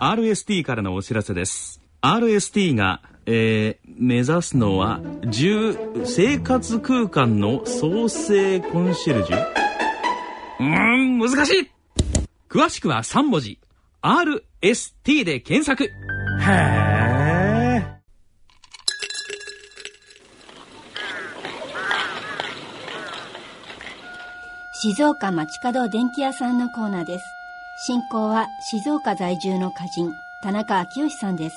RST からのお知らせです。RST が、えー、目指すのは10生活空間の創生コンシェルジュ？うーん難しい。詳しくは3文字。RST で検索。へえ静岡町角電気屋さんのコーナーです進行は静岡在住の歌人田中昭義さんです。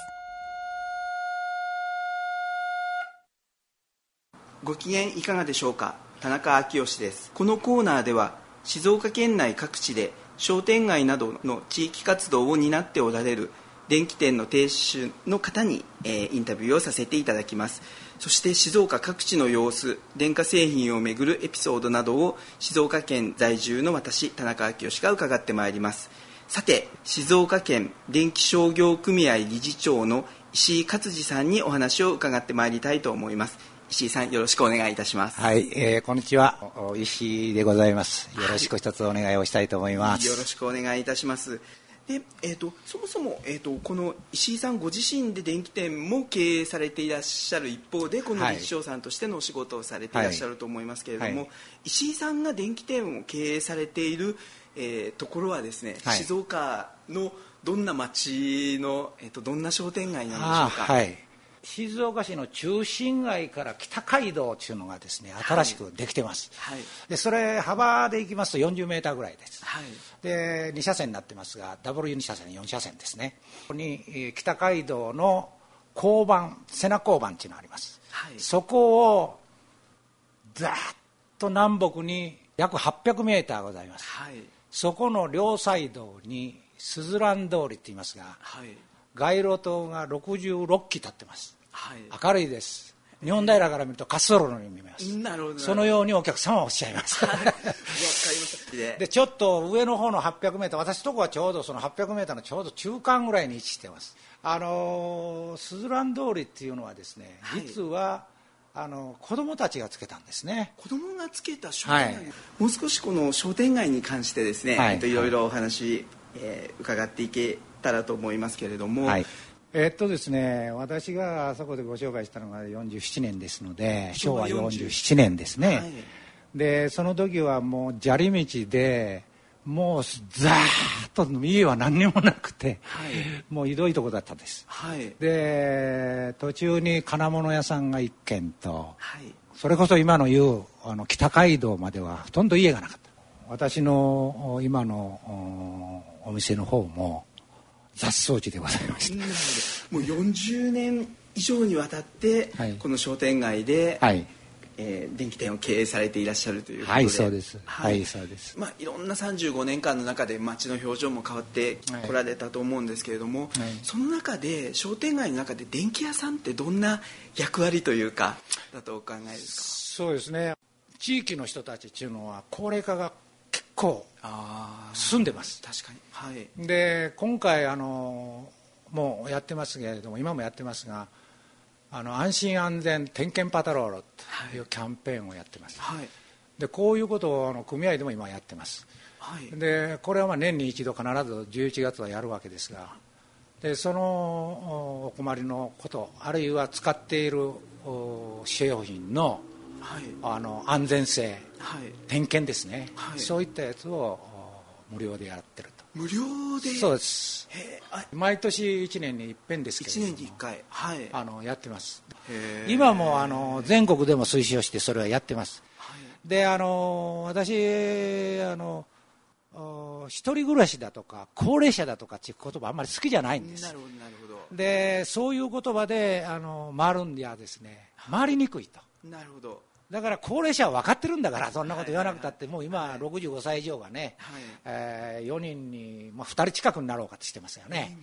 ご機嫌いかがでしょうか？田中昭義です。このコーナーでは静岡県内各地で商店街などの地域活動を担っておられる電気店の亭主の方に、えー、インタビューをさせていただきます。そして静岡各地の様子電化製品をめぐるエピソードなどを静岡県在住の私田中昭義が伺ってまいります。さて静岡県電気商業組合理事長の石井勝次さんにお話を伺ってまいりたいと思います。石井さんよろしくお願いいたします。はい、えー、こんにちは。石井でございます。よろしく一つお願いをしたいと思います、はい、よろしくお願いいたしますで、えーと、そもそも、えーと、この石井さんご自身で電気店も経営されていらっしゃる一方でこの理事長さんとしてのお仕事をされていらっしゃると思いますけれども、はい。はい、石井さんが電気店を経営されている、えー、ところはですね、はい、静岡のどんな町の、えーと、どんな商店街なんでしょうか？はい静岡市の中心街から北街道というのがですね新しくできてます、はい、でそれ幅でいきますと40メーターぐらいです、はい、で2車線になってますが W2 車線4車線ですね。ここに北街道の交番瀬名交番っていうのがあります、はい、そこをざっと南北に約800メーターございます、はい、そこの両サイドにすずらん通りって言いますが、はい、街路灯が66基立ってます、はい、明るいです。日本平から見ると滑走路のように見えます。なるほどそのようにお客様はおっしゃいます、はい、でちょっと上の方の 800m 私とこはちょうどその 800m のちょうど中間ぐらいに位置してます。あのすずらん通りっていうのはですね、はい、実はあの子供たちがつけたんですね。子供がつけた商店街、はい、もう少しこの商店街に関してですね、はい、いろいろお話、えー、伺っていけたらと思いますけれども、はい、えー、っとですね私があそこでご紹介したのが47年ですので昭和47年ですね、はい、でその時はもう砂利道でもうザーッと家は何にもなくて、はい、もうひどいとこだったんです、はい、で途中に金物屋さんが1軒と、はい、それこそ今の言うあの北街道まではほとんど家がなかった。私の今のお店の方も雑草地でございましたもう40年以上にわたって、はい、この商店街で、はい。えー、電気店を経営されていらっしゃるということで。はいそうです。はい、そうです。まあいろんな35年間の中で街の表情も変わってこられたと思うんですけれども、はい、その中で商店街の中で電気屋さんってどんな役割というかだとお考えですか？そうですね。地域の人たちっていうのは高齢化が構進んでます。確かに、はい、で今回あのもうやってますけれども今もやってますがあの安心安全点検パトロールというキャンペーンをやってます、はい、でこういうことをあの組合でも今やってます、はい、でこれはまあ年に一度必ず11月はやるわけですがでそのお困りのことあるいは使っている使用品のはい、あの安全性、はい、点検ですね、はい、そういったやつを無料でやってると。無料で？そうです。毎年1年に一遍ですけど1年に1回、はい、あのやってます。今もあの全国でも推奨してそれはやってます、であの私あの一人暮らしだとか高齢者だとかっていう言葉あんまり好きじゃないんです。なるほどなるほど。でそういう言葉であの回るんではですね。回りにくいとなるほど。だから高齢者は分かってるんだからそんなこと言わなくたってもう今65歳以上がね、はい。えー、4人に、まあ、2人近くになろうかとしてますよね、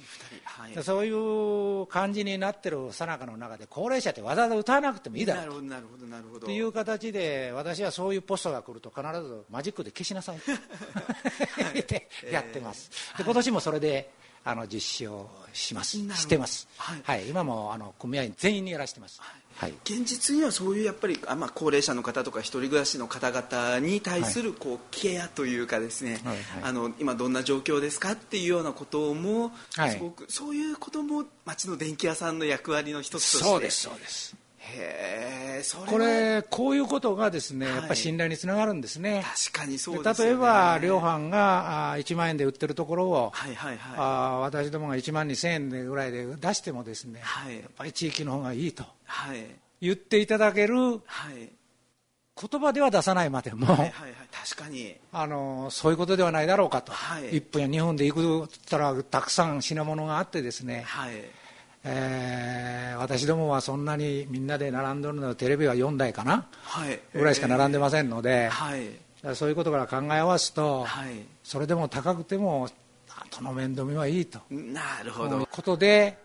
はい、そういう感じになってるさなかの中で高齢者ってわざわざ歌わなくてもいいだろうなるほどなるほどという形で私はそういうポストが来ると必ずマジックで消しなさい。ってやってます。で今年もそれであの実施をします。してます、はい、はい、今もあの組合員全員にやらせてます、はい、現実にはそういうやっぱりあ、まあ、高齢者の方とか一人暮らしの方々に対するこうケアというかですね、はい、あの今どんな状況ですかっていうようなこともすごく、そういうことも町の電気屋さんの役割の一つとして。そうですそうですへこれこういうことがですね、やっぱり信頼につながるんですね。確かにそうです、ね、例えば量販があ1万円で売ってるところを、はいはいはい、あ私どもが1万2000円でぐらいで出してもですね、はい、やっぱり地域の方がいいと、はい、言っていただける、はい、言葉では出さないまでも、はいはいはい、確かに。あのそういうことではないだろうかと、はい、1分や2分で行くったらたくさん品物があってですね、はいえー、私どもはそんなにみんなで並んでるのテレビは4台かな、はい、ぐらいしか並んでませんので、はい、そういうことから考え合わすと、はい、それでも高くても後の面倒見はいいと。なるほど。ことで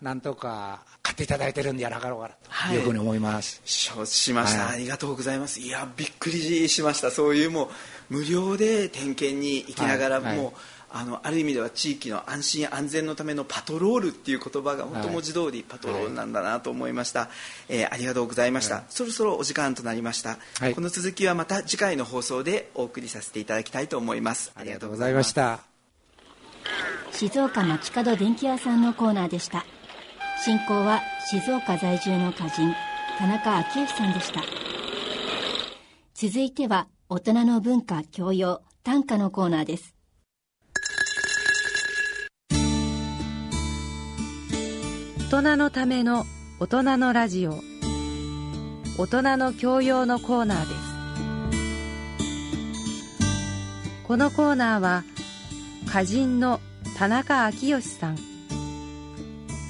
なんとか買っていただいてるんじゃなかろうかというふうに思います、承知しました、ありがとうございます。いやびっくりしました。そういうもう無料で点検に行きながらも、あのある意味では地域の安心安全のためのパトロールっていう言葉が本当文字通りパトロールなんだなと思いました、はい、えー、ありがとうございました、はい、そろそろお時間となりました、はい、この続きはまた次回の放送でお送りさせていただきたいと思います。ありがとうございました。静岡町角電気屋さんのコーナーでした。進行は静岡在住の歌人田中昭義さんでした。続いては大人の文化教養短歌のコーナーです人のための大人のラジオ。大人の教養のコーナーです。このコーナーは歌人の田中昭義さん。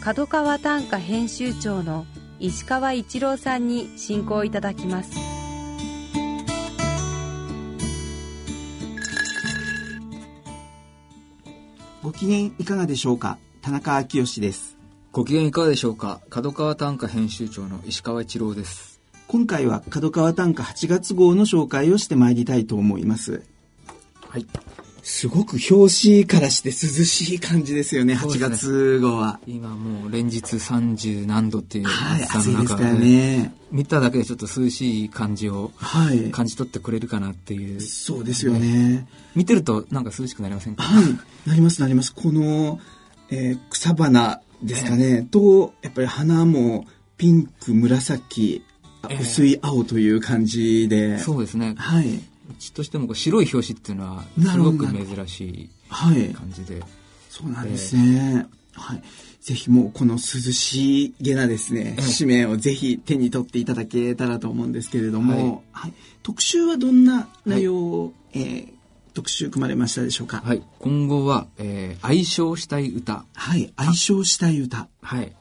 角川短歌編集長の石川一郎さんに進行いただきます。ご機嫌いかがでしょうか？田中昭義です。ご機嫌いかがでしょうか？角川短歌編集長の石川一郎です今回は角川短歌8月号の紹介をしてまいりたいと思いますはいすごく表紙からして涼しい感じですよね、8月号は。今もう連日30何度っていう暑いですからね。見ただけでちょっと涼しい感じを感じ取ってくれるかなっていう。はい、そうですよね。見てるとなんか涼しくなりませんか？はい、なりますなります。この、えー、草花ですかね、とやっぱり花もピンク紫薄い青という感じで、えー、そうですね。はい。うちとしても白い表紙っていうのはすごく珍しい感じで、はい、そうなんですね、えー、はい。ぜひもうこの涼しげなですね、紙面をぜひ手に取っていただけたらと思うんですけれども、はい、はい、特集はどんな内容を、はい、えー特集組まれましたでしょうか？はい。今後は、えー、愛称したい歌。はい。愛称したい歌。はい。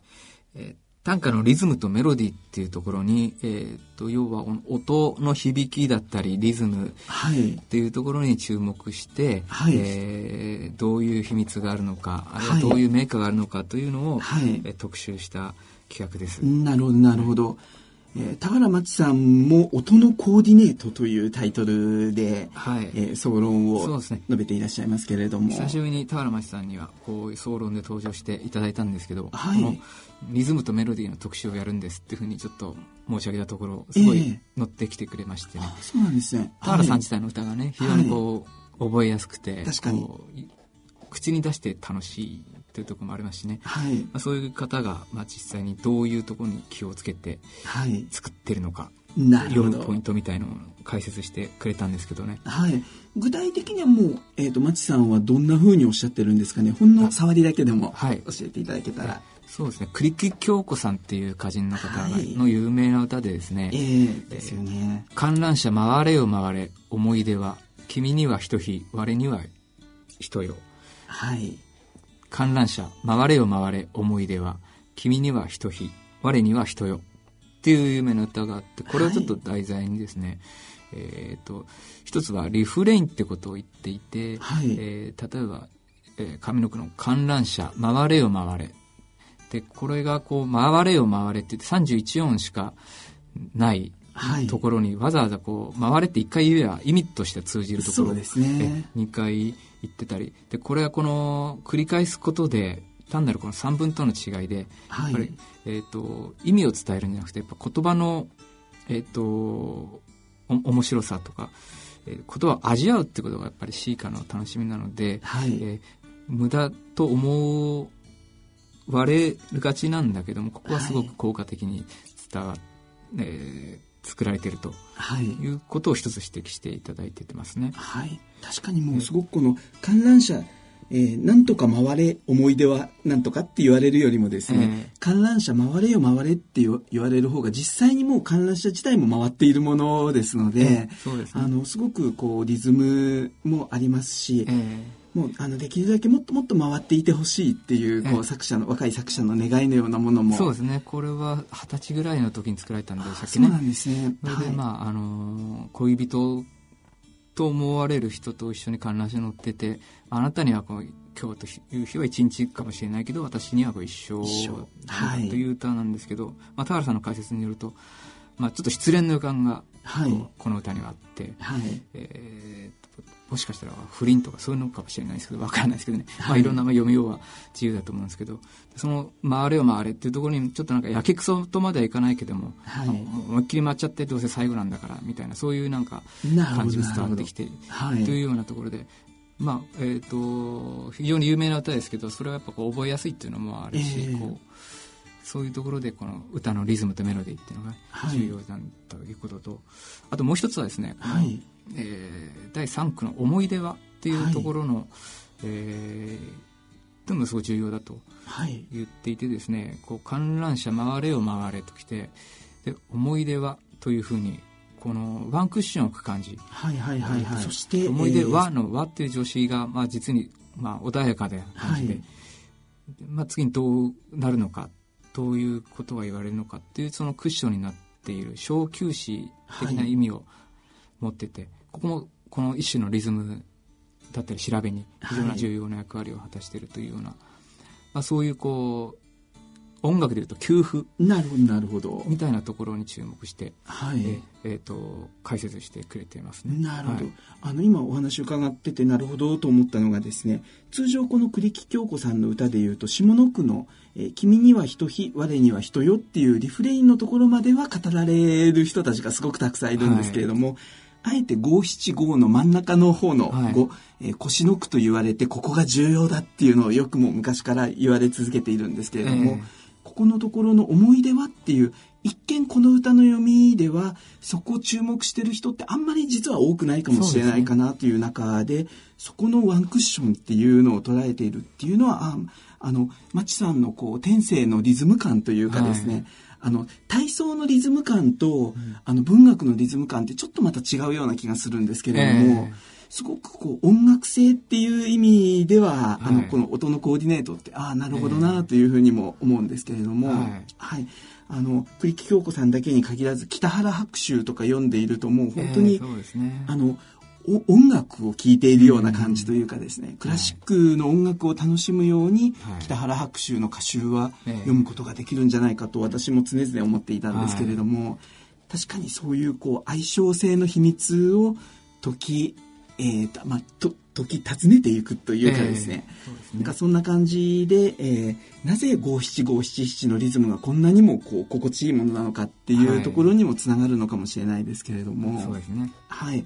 えー、短歌のリズムとメロディーっていうところに、えーと、要は音の響きだったりリズムっていうところに注目して、はい、えー、どういう秘密があるのかあるいはどういうメーカーがあるのかというのを、はい、えー、特集した企画です。なるほどなるほど。えー、田原町さんも「音のコーディネート」というタイトルで、はい。えー、総論を述べていらっしゃいますけれども、ね、久しぶりに田原町さんにはこういう総論で登場していただいたんですけど、はい、このリズムとメロディーの特集をやるんですっていうふうにちょっと申し上げたところすごい乗ってきてくれまして。ね、えー、そうなんですね。田原さん自体の歌がね非常にこう、覚えやすくて確かに。口に出して楽しいというところもありますしね、はい。まあ、そういう方が、まあ、実際にどういうところに気をつけて作ってるのか、なるほど。ポイントみたいのを解説してくれたんですけどね、はい、具体的にはもう、えーと、町さんはどんなふうにおっしゃってるんですかね？ほんの触りだけでも教えていただけたら。はいそうですね。栗木京子さんっていう歌人の方の有名な歌でですね、はい、えー、ですよね。観覧車回れよ回れ思い出は君には一日我には人よ。はい観覧車回れよ回れ思い出は君には一日我には人よっていう有名な歌があってこれをちょっと題材にですね、はい、えっ、と一つはリフレインってことを言っていて、はい、えー、例えば、えー、上の句の観覧車回れよ回れでこれがこう回れよ回れって言って31音しかないところにわざわざこう回れって1回言えば意味として通じるところ。を、ね、2回言ってたり。でこれはこの繰り返すことで単なるこの3分との違いで、はい、やっぱり、えーと、意味を伝えるんじゃなくてやっぱ言葉の、えーと、お面白さとか、えー、言葉を味わうってことがやっぱりシーカの楽しみなので、はい、えー、無駄と思われがちなんだけどもここはすごく効果的に伝わ、えー、作られているとい。うことを一つ指摘していただいてますね。はい、確かにもうすごくこの観覧車、えー、なんとか回れ思い出はなんとかって言われるよりもですね、えー、観覧車回れよ回れって言われる方が実際にもう観覧車自体も回っているものですので、えー、そうですね、あのすごくこうリズムもありますし、えーもうあのできるだけもっともっと回っていてほしいっていうこう作者の若い作者の願いのようなものも。そうですね。これは二十歳ぐらいの時に作られたんでさっきね。そうなんですね。それで、まあ、あの恋人と思われる人と一緒に観覧車乗っててあなたにはこう今日という日は一日かもしれないけど私にはこう一生はい、という歌なんですけど、まあ、田原さんの解説によると、まあ、ちょっと失恋の予感が、はい、この歌にはあって、はい。えー、もしかしたら不倫とかそういうのかもしれないですけど、わからないですけどね。はい、まあいろんな読みようは自由だと思うんですけど、その回れよ回れっていうところにちょっとなんかやけくそとまではいかないけども、はい、思いっきり回っちゃってどうせ最後なんだからみたいな、そういうなんか感じが伝わってきて、はい、というようなところで、まあ、えっ、ー、と、非常に有名な歌ですけど、それはやっぱこう覚えやすいっていうのもあるし、えー、こう、そういうところでこの歌のリズムとメロディーっていうのが重要だということと、はい、あともう一つはですね、はい、えー、第3区の「思い出は」っていうところの、はい、えー、でもすごい重要だと言っていてですね、こう観覧車回れよ回れときてで思い出はというふうにこのワンクッションを置く感じ、はいはいはいはい、そして思い出はの「は」っていう助詞が、まあ、実に、まあ、穏やかで感じで、はい、まあ、次にどうなるのかどういうことが言われるのかっていうそのクッションになっている小休止的な意味を持ってて、はい、ここもこの一種のリズムだったり調べに非常に重要な役割を果たしているというような、はい、まあ、そういうこう音楽でいうと給付なるほどなるほど。みたいなところに注目して、はい。ええー、と解説してくれていますね。なるほど、はい、あの今お話伺っててなるほどと思ったのがですね通常この栗木京子さんの歌でいうと下の句の「えー、君には人日我には人よ」っていうリフレインのところまでは語られる人たちがすごくたくさんいるんですけれども、はいあえて五七五の真ん中の方の五、はい、えー、腰の句と言われてここが重要だっていうのをよくも昔から言われ続けているんですけれども、えーここのところの思い出はっていう一見この歌の読みではそこを注目してる人ってあんまり実は多くないかもしれないかなという中でそこのワンクッションっていうのを捉えているっていうのはああのマチさんのこう天性のリズム感というかですね、はいあの体操のリズム感と、うん、あの文学のリズム感ってちょっとまた違うような気がするんですけれども、えーすごくこう音楽性っていう意味では、はい、あのこの音のコーディネートってああなるほどなというふうにも思うんですけれども、はい、はい、あの栗木京子さんだけに限らず北原白秋とか読んでいるともう本当に、えーね、あの音楽を聴いているような感じというかですね、うん、クラシックの音楽を楽しむように、はい、北原白秋の歌集は読むことができるんじゃないかと私も常々思っていたんですけれども、はい、確かにそういうこう相性性の秘密を解きえーとまあ、と時訪ねていくというかですね。えー、なんかそんな感じで、えー、なぜ五七五七七のリズムがこんなにもこう心地いいものなのかっていうところにもつながるのかもしれないですけれども、はい、そうですね。はい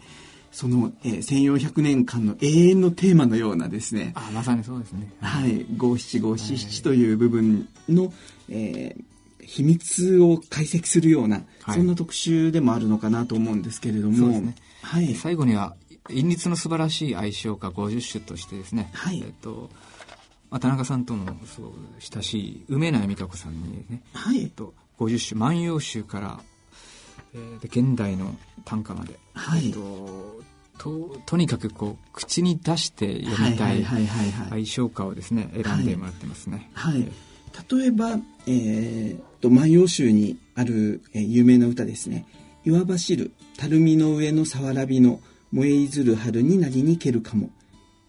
その、えー、1400年間の永遠のテーマのようなですね。あまさにそうですね。はい。五七五七七という部分の、えー、秘密を解析するような、はい、そんな特集でもあるのかなと思うんですけれども、ね、はい、最後には韻律の素晴らしい愛称歌50首としてですね、はい、えっとまあ、田中さんともすごく親しい梅内美香子さんにね、はい。えっと、50首「万葉集」から、えー、で現代の短歌まで、はい。えっと、ととにかくこう口に出して読みたい愛称歌をですね選んでもらってますね。はい、はい、例えば、えー、と「万葉集」にある、えー、有名な歌ですね「岩走る垂水の上のさわらびの」燃えいずる春になりにけるかも。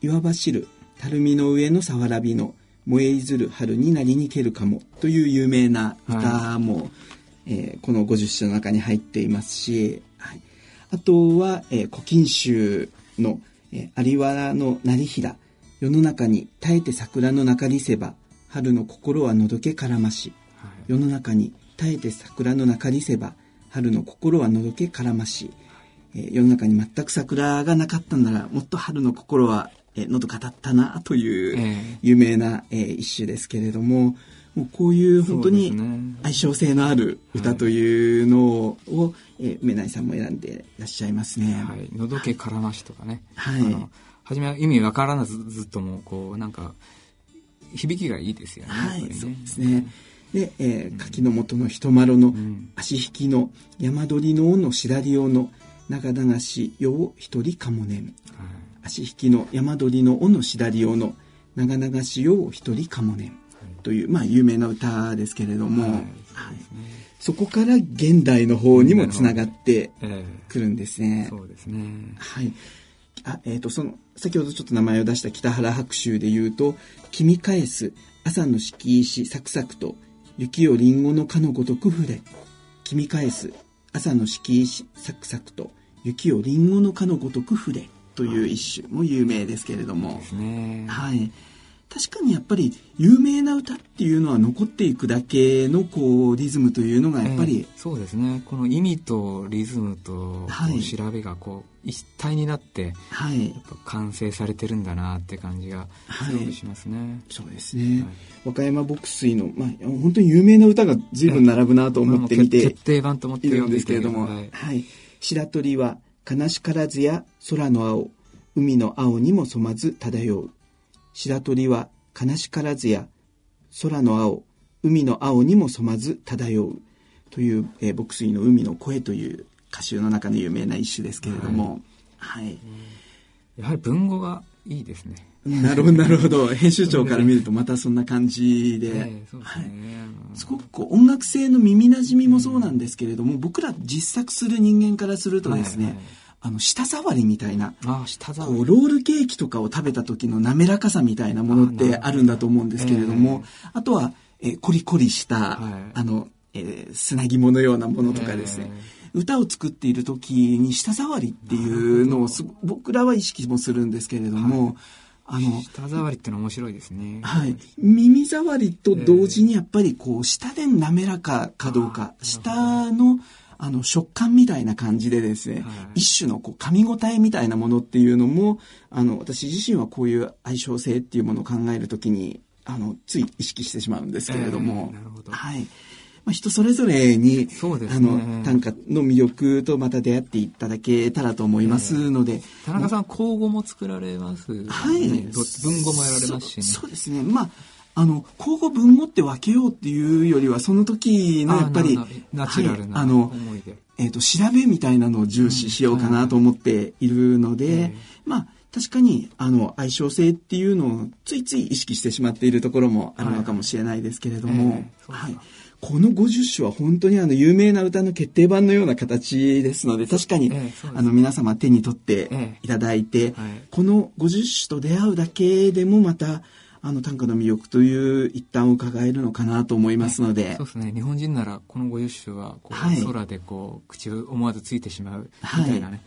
岩走る垂水の上のさわらびの燃えいずる春になりにけるかも。という有名な歌も、はい、えー、この50首の中に入っていますし、はい、あとは、えー、古今集の、えー、有原の成平。世の中に耐えて桜の中にせば春の心はのどけからまし、はい、世の中に耐えて桜の中にせば春の心はのどけからまし、えー、世の中に全く桜がなかったんならもっと春の心は、えー、のどかだったなという有名な、えー、一首ですけれども、もうこういう本当に相性性のある歌というのを、ねはい、えー、メナイさんも選んでいらっしゃいますね。はい。のどけからましとかね。はい。初めは意味わからずずっともこうなんか響きがいいですよね。はい、ね、そうですね。で、えー、柿の本の人丸の足引きの山鳥の尾の白り尾の長流しよう一人かもねん。はい、足引きの山鳥の尾の白り尾の長流しよう一人かもねん。という、まあ、有名な歌ですけれども、はいはい、そこから現代の方にもつながってくるんですね。そうですね。はい。あ、えっ、ー、と、その、先ほどちょっと名前を出した北原白秋で言うと、君返す、朝の敷石サクサクと、雪をリンゴのかのごとく触れ、君返す、朝の敷石サクサクと、雪をリンゴのかのごとく触れ、という一首も有名ですけれども。ね、はい。確かにやっぱり有名な歌っていうのは残っていくだけのこうリズムというのがやっぱり、えー、そうですね。この意味とリズムと調べがこう一体になって、はい、やっぱ完成されてるんだなって感じがすごくしますね、はい、そうですね、はい、和歌山牧水の、まあ、本当に有名な歌が随分並ぶなと思ってみて決定版と思っているんですけれども、はい、白鳥は悲しからずや空の青海の青にも染まず漂う白鳥は悲しからずや空の青海の青にも染まず漂うという、えー、牧水の海の声という歌集の中の有名な一首ですけれども、はい、はい、やはり文語がいいですね。なるほど、なるほど。編集長から見るとまたそんな感じで。はい、すごくこう音楽性の耳なじみもそうなんですけれども、僕ら実作する人間からするとですね、はいはいあの、舌触りみたいな、あ舌触り。こう、ロールケーキとかを食べた時の滑らかさみたいなものってあるんだと思うんですけれども、あ,、とは、えー、コリコリした、はい、あの、えー、砂肝のようなものとかですね、歌を作っている時に舌触りっていうのを僕らは意識もするんですけれども、はい。あの、舌触りってのは面白いですね。はい。耳触りと同時にやっぱりこう、舌で滑らかかどうか、舌のあの、食感みたいな感じでですね、はい、一種のこう噛み応えみたいなものっていうのも、あの、私自身はこういう相性性っていうものを考えるときに、あの、つい意識してしまうんですけれども、えー、なるほどはい。まあ、人それぞれに、ね、あの、短歌の魅力とまた出会っていただけたらと思いますので。えー、田中さん、口語も作られます、ね、はい。文語もやられますしね。そうですね。まあ、あの、交互文語って分けようっていうよりは、その時のやっぱり、ナチュラルな思いで。はい、えっ、ー、と、調べみたいなのを重視しようかなと思っているので、まあ、確かに、あの、相性性っていうのをついつい意識してしまっているところもあるのかもしれないですけれども、はい。はい、この50首は本当にあの、有名な歌の決定版のような形ですので、確かに、あの、皆様手に取っていただいて、この50首と出会うだけでもまた、あの短歌の魅力という一端を伺えるのかなと思いますので、そうですね。日本人ならこの50首はこう、はい、空でこう口を思わずついてしまうみたいなね、はい、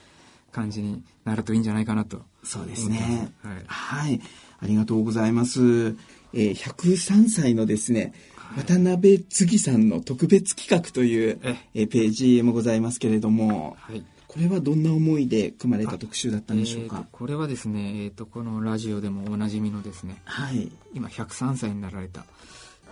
感じになるといいんじゃないかなとそうですね。はい、はい、ありがとうございます、えー、103歳のですね渡辺次さんの特別企画という、えー、ページもございますけれども、はいこれはどんな思いで組まれた特集だったんでしょうか、えー、これはですね、えーと、このラジオでもおなじみのですね、はい、今103歳になられた、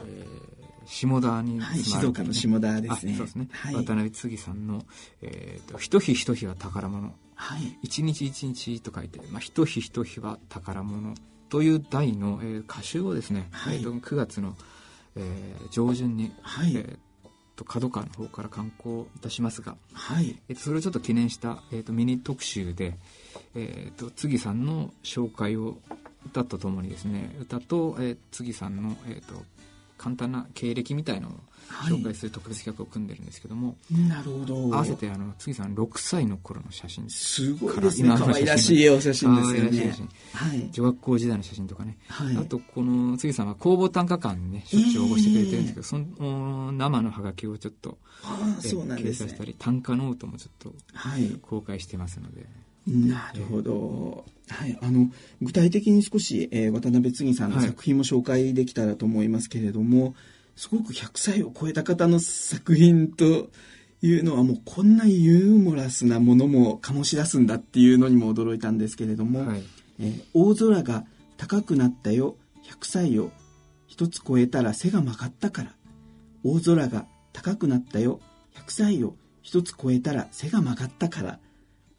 えー、下田に、ね、はい、静岡の下田ですね。そうですね、はい、渡辺次さんの「えーと、一日一日は宝物」はい、一日一日と書いて、まあ、一日一日は宝物。という題の、えー、歌集をですね、はい、えーと、9月の、えー、上旬に、はい。えーと角川の方から刊行いたしますが、はい。えー、とそれをちょっと記念した、えー、とミニ特集で、えー、と次さんの紹介を歌とともにですね歌と、えー、次さんの、えー、と簡単な経歴みたいのを紹介する特別企画を組んでるんですけども、なるほど。合わせてあの次さん6歳の頃の写真す。ごいですね。可愛らしいお写真ですよね。はい、女学校時代の写真とかね、はい、あとこの次さんは工房短歌館にねしょっちゅう応募してくれてるんですけど、えー、その生のハガキをちょっとそうなんです、ね、掲載したり短歌ノートもちょっと公開してますので、なるほど、はい、あの具体的に少し、えー、渡辺次さんの作品も紹介できたらと思いますけれども、はい、すごく100歳を超えた方の作品というのはもうこんなユーモラスなものも醸し出すんだっていうのにも驚いたんですけれども「はい、えー、大空が高くなったよ100歳を一つ超えたら背が曲がったから大空が高くなったよ100歳を一つ超えたら背が曲がったから」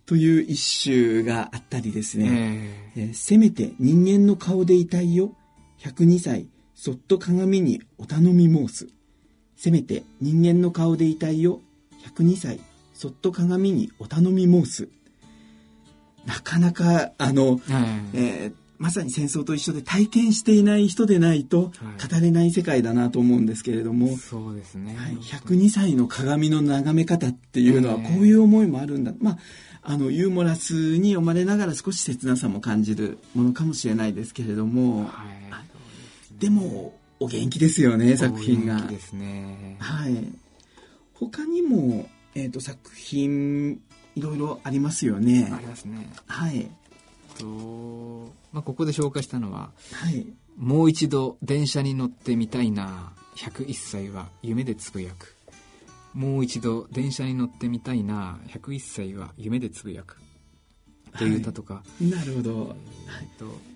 という一首があったりですね、えー、せめて人間の顔でいたいよ。102歳。そっと鏡にお頼み申す。せめて人間の顔でいたいよ。102歳。そっと鏡にお頼み申す。なかなかあの、えー、まさに戦争と一緒で体験していない人でないと語れない世界だなと思うんですけれども、はい、そうですね、はい、102歳の鏡の眺め方っていうのはこういう思いもあるんだ、まああのユーモラスに読まれながら少し切なさも感じるものかもしれないですけれども、はい、でもお元気ですよね作品が。ですね。はい。他にも、えーと、作品いろいろありますよね。ありますね。はい。とまあ、ここで紹介したのは、はい、もう一度電車に乗ってみたいな101歳は夢でつぶやくもう一度電車に乗ってみたいな101歳は夢でつぶやく。という歌とか、はい、なるほど、えー、はい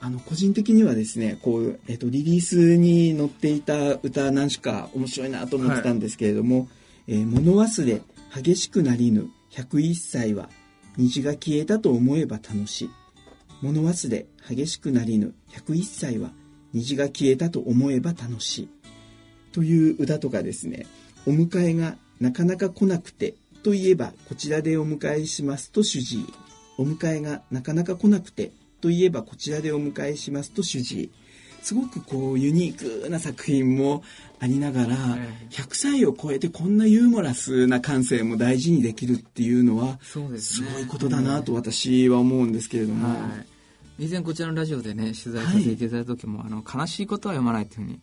あの個人的にはですねこう、えーと、リリースに載っていた歌何首か面白いなと思ってたんですけれども「はい、えー、物忘れ激しくなりぬ101歳は虹が消えたと思えば楽しい」「物忘れ激しくなりぬ101歳は虹が消えたと思えば楽しい」という歌とかですねお迎えがなかなか来なくてといえばこちらでお迎えしますと主治。医お迎えがなかなか来なくてといえばこちらでお迎えしますと主治。医すごくこうユニークな作品もありながら、100歳を超えてこんなユーモラスな感性も大事にできるっていうのはすごいことだなと私は思うんですけれども、はい以前こちらのラジオでね取材させてい。ただいた時も、はい、あの悲しいことは読まないというふうに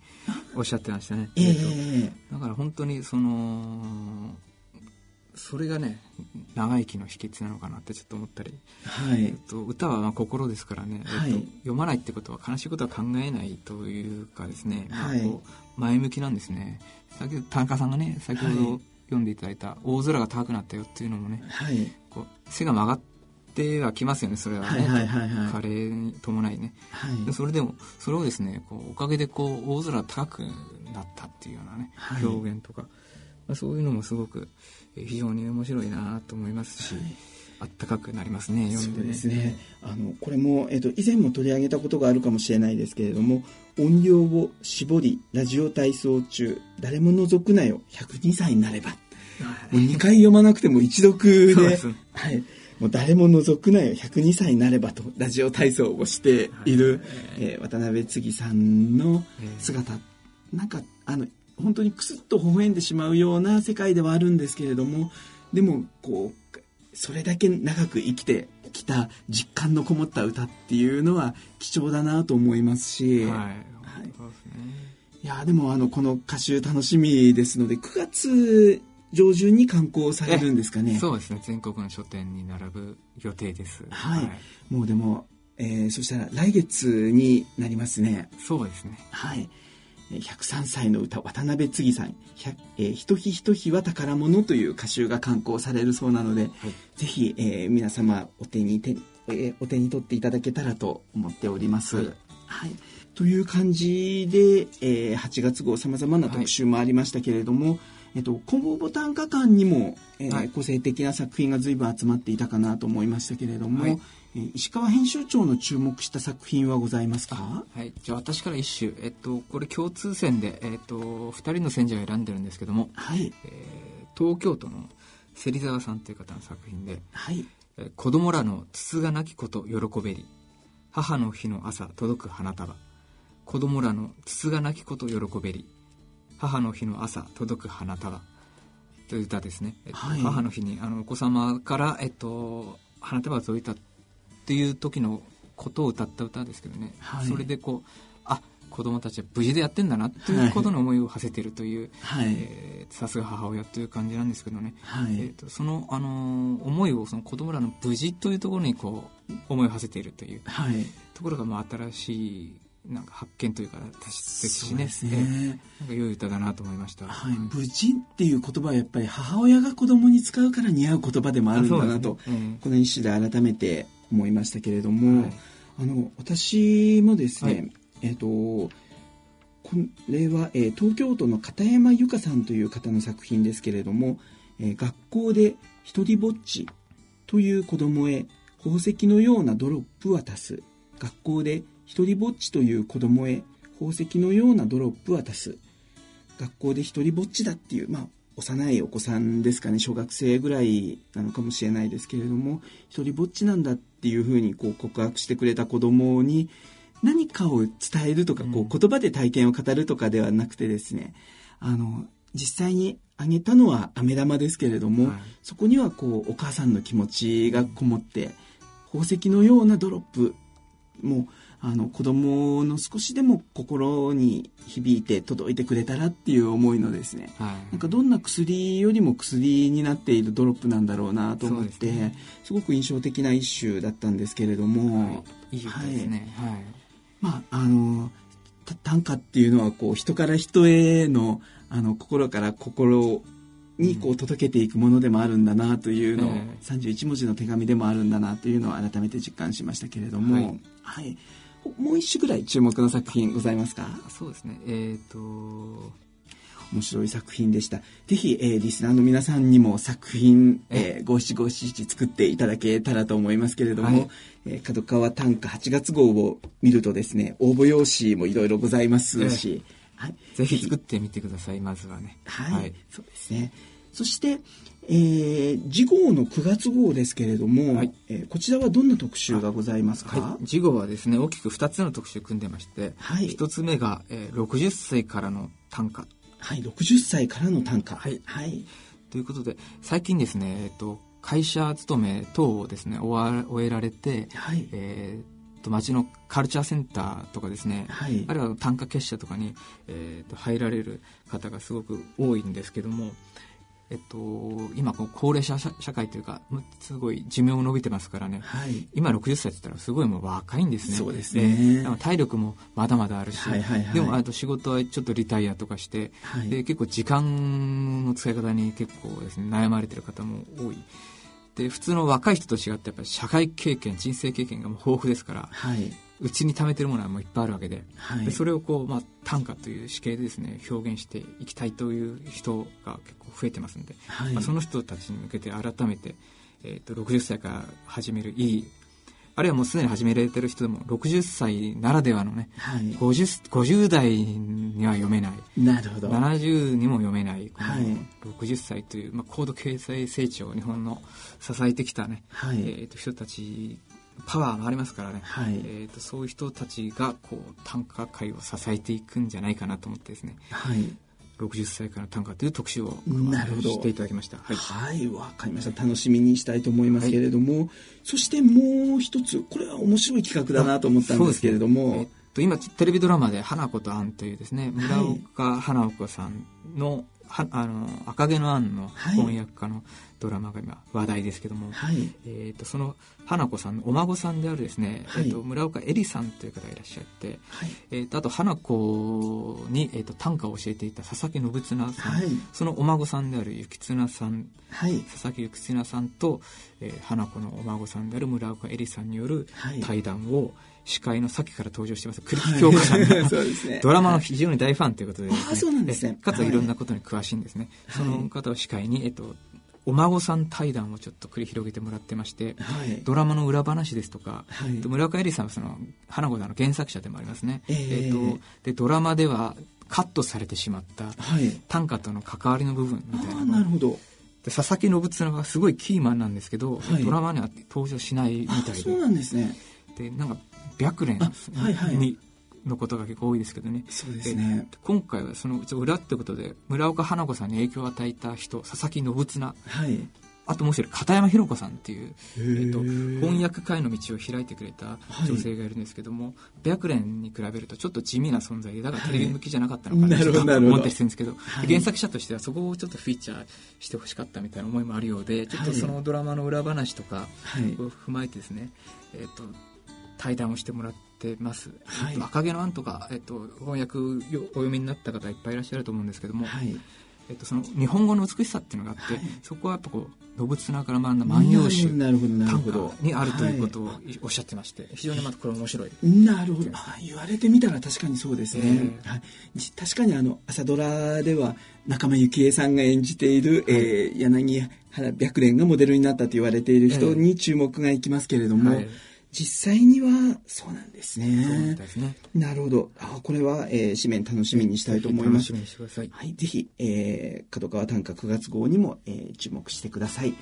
おっしゃってましたね、えー、だから本当にそのそれがね長生きの秘訣なのかなってちょっと思ったり、はい。えっと、歌はまあ心ですからね、はい、えっと、読まないってことは悲しいことは考えないというかですね、まあ、こう前向きなんですね。先ほど田中さんがね先ほど読んでいただいた「大空が高くなったよ」っていうのもね、はい、こう背が曲がってはきますよねそれはね、はいはいはい、加齢に伴いね、はい、それでもそれをですねこうおかげでこう大空高くなったっていうようなね、はい、表現とか、まあ、そういうのもすごく非常に面白いなと思いますし、はい。あったかくなりますね読んで、ね、ですね。あのこれも、えっと、以前も取り上げたことがあるかもしれないですけれども音量を絞りラジオ体操中誰も覗くなよ102歳になれば、もう2回読まなくても一読で。はい、もう誰も覗くなよ。102歳になればとラジオ体操をしてい。る、えー、渡辺次さんの姿、なんかあの本当にクスッと微笑んでしまうような世界ではあるんですけれどもでもこうそれだけ長く生きてきた実感のこもった歌っていうのは貴重だなと思いますし、はい、はい。いやでもあのこの歌集楽しみですので9月上旬に刊行されるんですかね。そうですね。全国の書店に並ぶ予定です、はい、はい、もうでも、えー、そしたら来月になりますね。そうですね。はい。103歳の歌渡辺次さん「えー、ひとひひとひは宝物」という歌集が刊行されるそうなので、はい、ぜひ、えー、皆様お手に手、えー、お手に取っていただけたらと思っております。はい、はい。という感じで、えー、8月号さまざまな特集もありましたけれども、はいえっと、コンボボタン画館にも、えー、はい、個性的な作品が随分集まっていたかなと思いましたけれども、はい、えー、石川編集長の注目した作品はございますか？はい。じゃあ私から一首、えっと、これ共通選で、えっと、2人の選者を選んでるんですけども、はい。えー、東京都の芹沢さんという方の作品で「はい。えー、子供らのつつがなきこと喜べり。母の日の朝届く花束」子供らの筒が泣きこと喜べり母の日の朝届く花束という歌ですね、えっと、はい、母の日にあのお子様から、えっと、花束が届いたっていう時のことを歌った歌ですけどね、はい、それでこうあ子供たちは無事でやってんだなということの思いを馳せているというさすが母親という感じなんですけどね、はい、えーと、その、あのー、思いをその子供らの無事というところにこう思いを馳せているという、はい、ところがまあ新しいなんか発見というかですしねですね。なんか良い歌だなと思いました、はい、無事っていう言葉はやっぱり母親が子供に使うから似合う言葉でもあるんだなと、ねうん、この一首で改めて思いましたけれども、はい、あの私もですね、はい、えっ、ー、とこれは、えー、東京都の片山由香さんという方の作品ですけれども、えー、学校で一人ぼっちという子供へ宝石のようなドロップ渡す。学校で一人ぼっちという子供へ宝石のようなドロップ渡す。学校で一人ぼっちだっていう、まあ、幼いお子さんですかね。小学生ぐらいなのかもしれないですけれども一人ぼっちなんだっていうふうにこう告白してくれた子供に何かを伝えるとか、こう言葉で体験を語るとかではなくてですね。あの実際にあげたのは飴玉ですけれども、はい、そこにはこうお母さんの気持ちがこもって宝石のようなドロップもあの子供の少しでも心に響いて届いてくれたらっていう思いのですね、はい、なんかどんな薬よりも薬になっているドロップなんだろうなと思って、ね、すごく印象的な一首だったんですけれども、はい、いいですね、はい、まああの短歌っていうのはこう人から人へのあの心から心にこう届けていくものでもあるんだなというのを、え。ー、31文字の手紙でもあるんだなというのを改めて実感しましたけれども、はい、はい、もう一種ぐらい注目の作品ございますか？そうですね。えっ、ー、と面白い作品でした。ぜひ、えー、リスナーの皆さんにも作品、えー、五七五七作っていただけたらと思いますけれども、はい、えー、角川短歌8月号を見るとですね、応募用紙もいろいろございますし、はい、ぜひ作ってみてください、まずはね。はい、はい、そうですね。そして、えー、次号の9月号ですけれども、はい、えー、こちらはどんな特集がございますか、はい、次号はですね大きく2つの特集を組んでまして、はい、1つ目が、えー、60歳からの短歌。はい60歳からの短歌。はい、はい、ということで最近ですね、えっと、会社勤め等をですね終えられて、はい。えー、と町のカルチャーセンターとかですね、はい、あるいは短歌結社とかに、えー、と入られる方がすごく多いんですけどもえっと、今こう高齢者社会というかすごい寿命伸びてますからね、はい、今60歳って言ったらすごいもう若いんですね。そうですね、体力もまだまだあるし、はいはいはい、でもあと仕事はちょっとリタイアとかして、はい、で結構時間の使い方に結構ですね悩まれてる方も多い。で普通の若い人と違ってやっぱり社会経験人生経験がもう豊富ですから、はい、うちに貯めてるものはもういっぱいあるわけで。はい、でそれをこう、まあ、短歌という詩形でですね表現していきたいという人が結構増えてますんで、はい、まあ、その人たちに向けて改めて、えーと、60歳から始めるいいあるいはもうすでに始められてる人でも60歳ならではのね、はい、50, 50代には読めない。なるほど。70にも読めないこの60歳という、まあ、高度経済成長を日本の支えてきたね、はい、えーと人たちパワーもありますからね、はい、えーと、そういう人たちがこう短歌界を支えていくんじゃないかなと思ってですね、はい、60歳から短歌という特集をしていただきました。はい。わ、はい、かりました。楽しみにしたいと思いますけれども、はい、そしてもう一つこれは面白い企画だなと思ったんですけれども、ね。えっと、今テレビドラマで「花子とアン」というですね村岡花子さんのはあの赤毛のアンの翻訳家のドラマが今話題ですけども、はい、えーと、その花子さんのお孫さんであるですね、はい、えーと、村岡恵里さんという方がいらっしゃって、はい、えーと、あと花子に、えー、と短歌を教えていた佐々木信綱さん、そのお孫さんである幸綱さん、佐々木幸綱さんと、えー、花子のお孫さんである村岡恵里さんによる対談を、司会のさっきから登場してます栗木京子さんが、ね、ドラマの非常に大ファンということで、ね、あそうなんですね。かついろんなことに詳しいんですね、はい、その方を司会に、えっと、お孫さん対談をちょっと繰り広げてもらってまして、はい、ドラマの裏話ですとか、はい、村岡恵里さんはその花子さんの原作者でもありますね、えー、えーとでドラマではカットされてしまった短歌との関わりの部分みたいななるほど。で佐々木信綱がすごいキーマンなんですけど、はい、ドラマには登場しないみたいで。そうなんですね。でなんか白蓮にのことが結構多いですけどね。そうですね。今回はその裏ってことで村岡花子さんに影響を与えた人佐々木信綱、はい、あともう一人片山弘子さんっていう、えっと、翻訳会の道を開いてくれた女性がいるんですけども、はい、白蓮に比べるとちょっと地味な存在でだからテレビ向きじゃなかったのかな。と思ったりしてるんですけど、はい、原作者としてはそこをちょっとフィーチャーしてほしかったみたいな思いもあるようでちょっとそのドラマの裏話とかを踏まえてですね、えっと対談をしてもらってます、はい、赤毛のアンとか、えっと、翻訳お読みになった方いっぱいいらっしゃると思うんですけども、はい。えっと、その日本語の美しさっていうのがあって、はい、そこはやっぱこう動綱から学んだ万葉集短歌にあるということをおっしゃってまして、非常にまたこれ面白い。なるほど。あ言われてみたら確かにそうですね、えー、はい、確かにあの朝ドラでは仲間由紀恵さんが演じている、はい、えー、柳原白蓮がモデルになったと言われている人に注目がいきますけれども、はい実際にはそうなんですね。そうですね。なるほど。あこれは、えー、紙面楽しみにしたいと思います。楽しみにしてください。はい。ぜひ、えー、角川短歌9月号にも、えー、注目してください。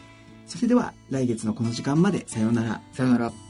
それでは、来月のこの時間まで、さようなら。さようなら。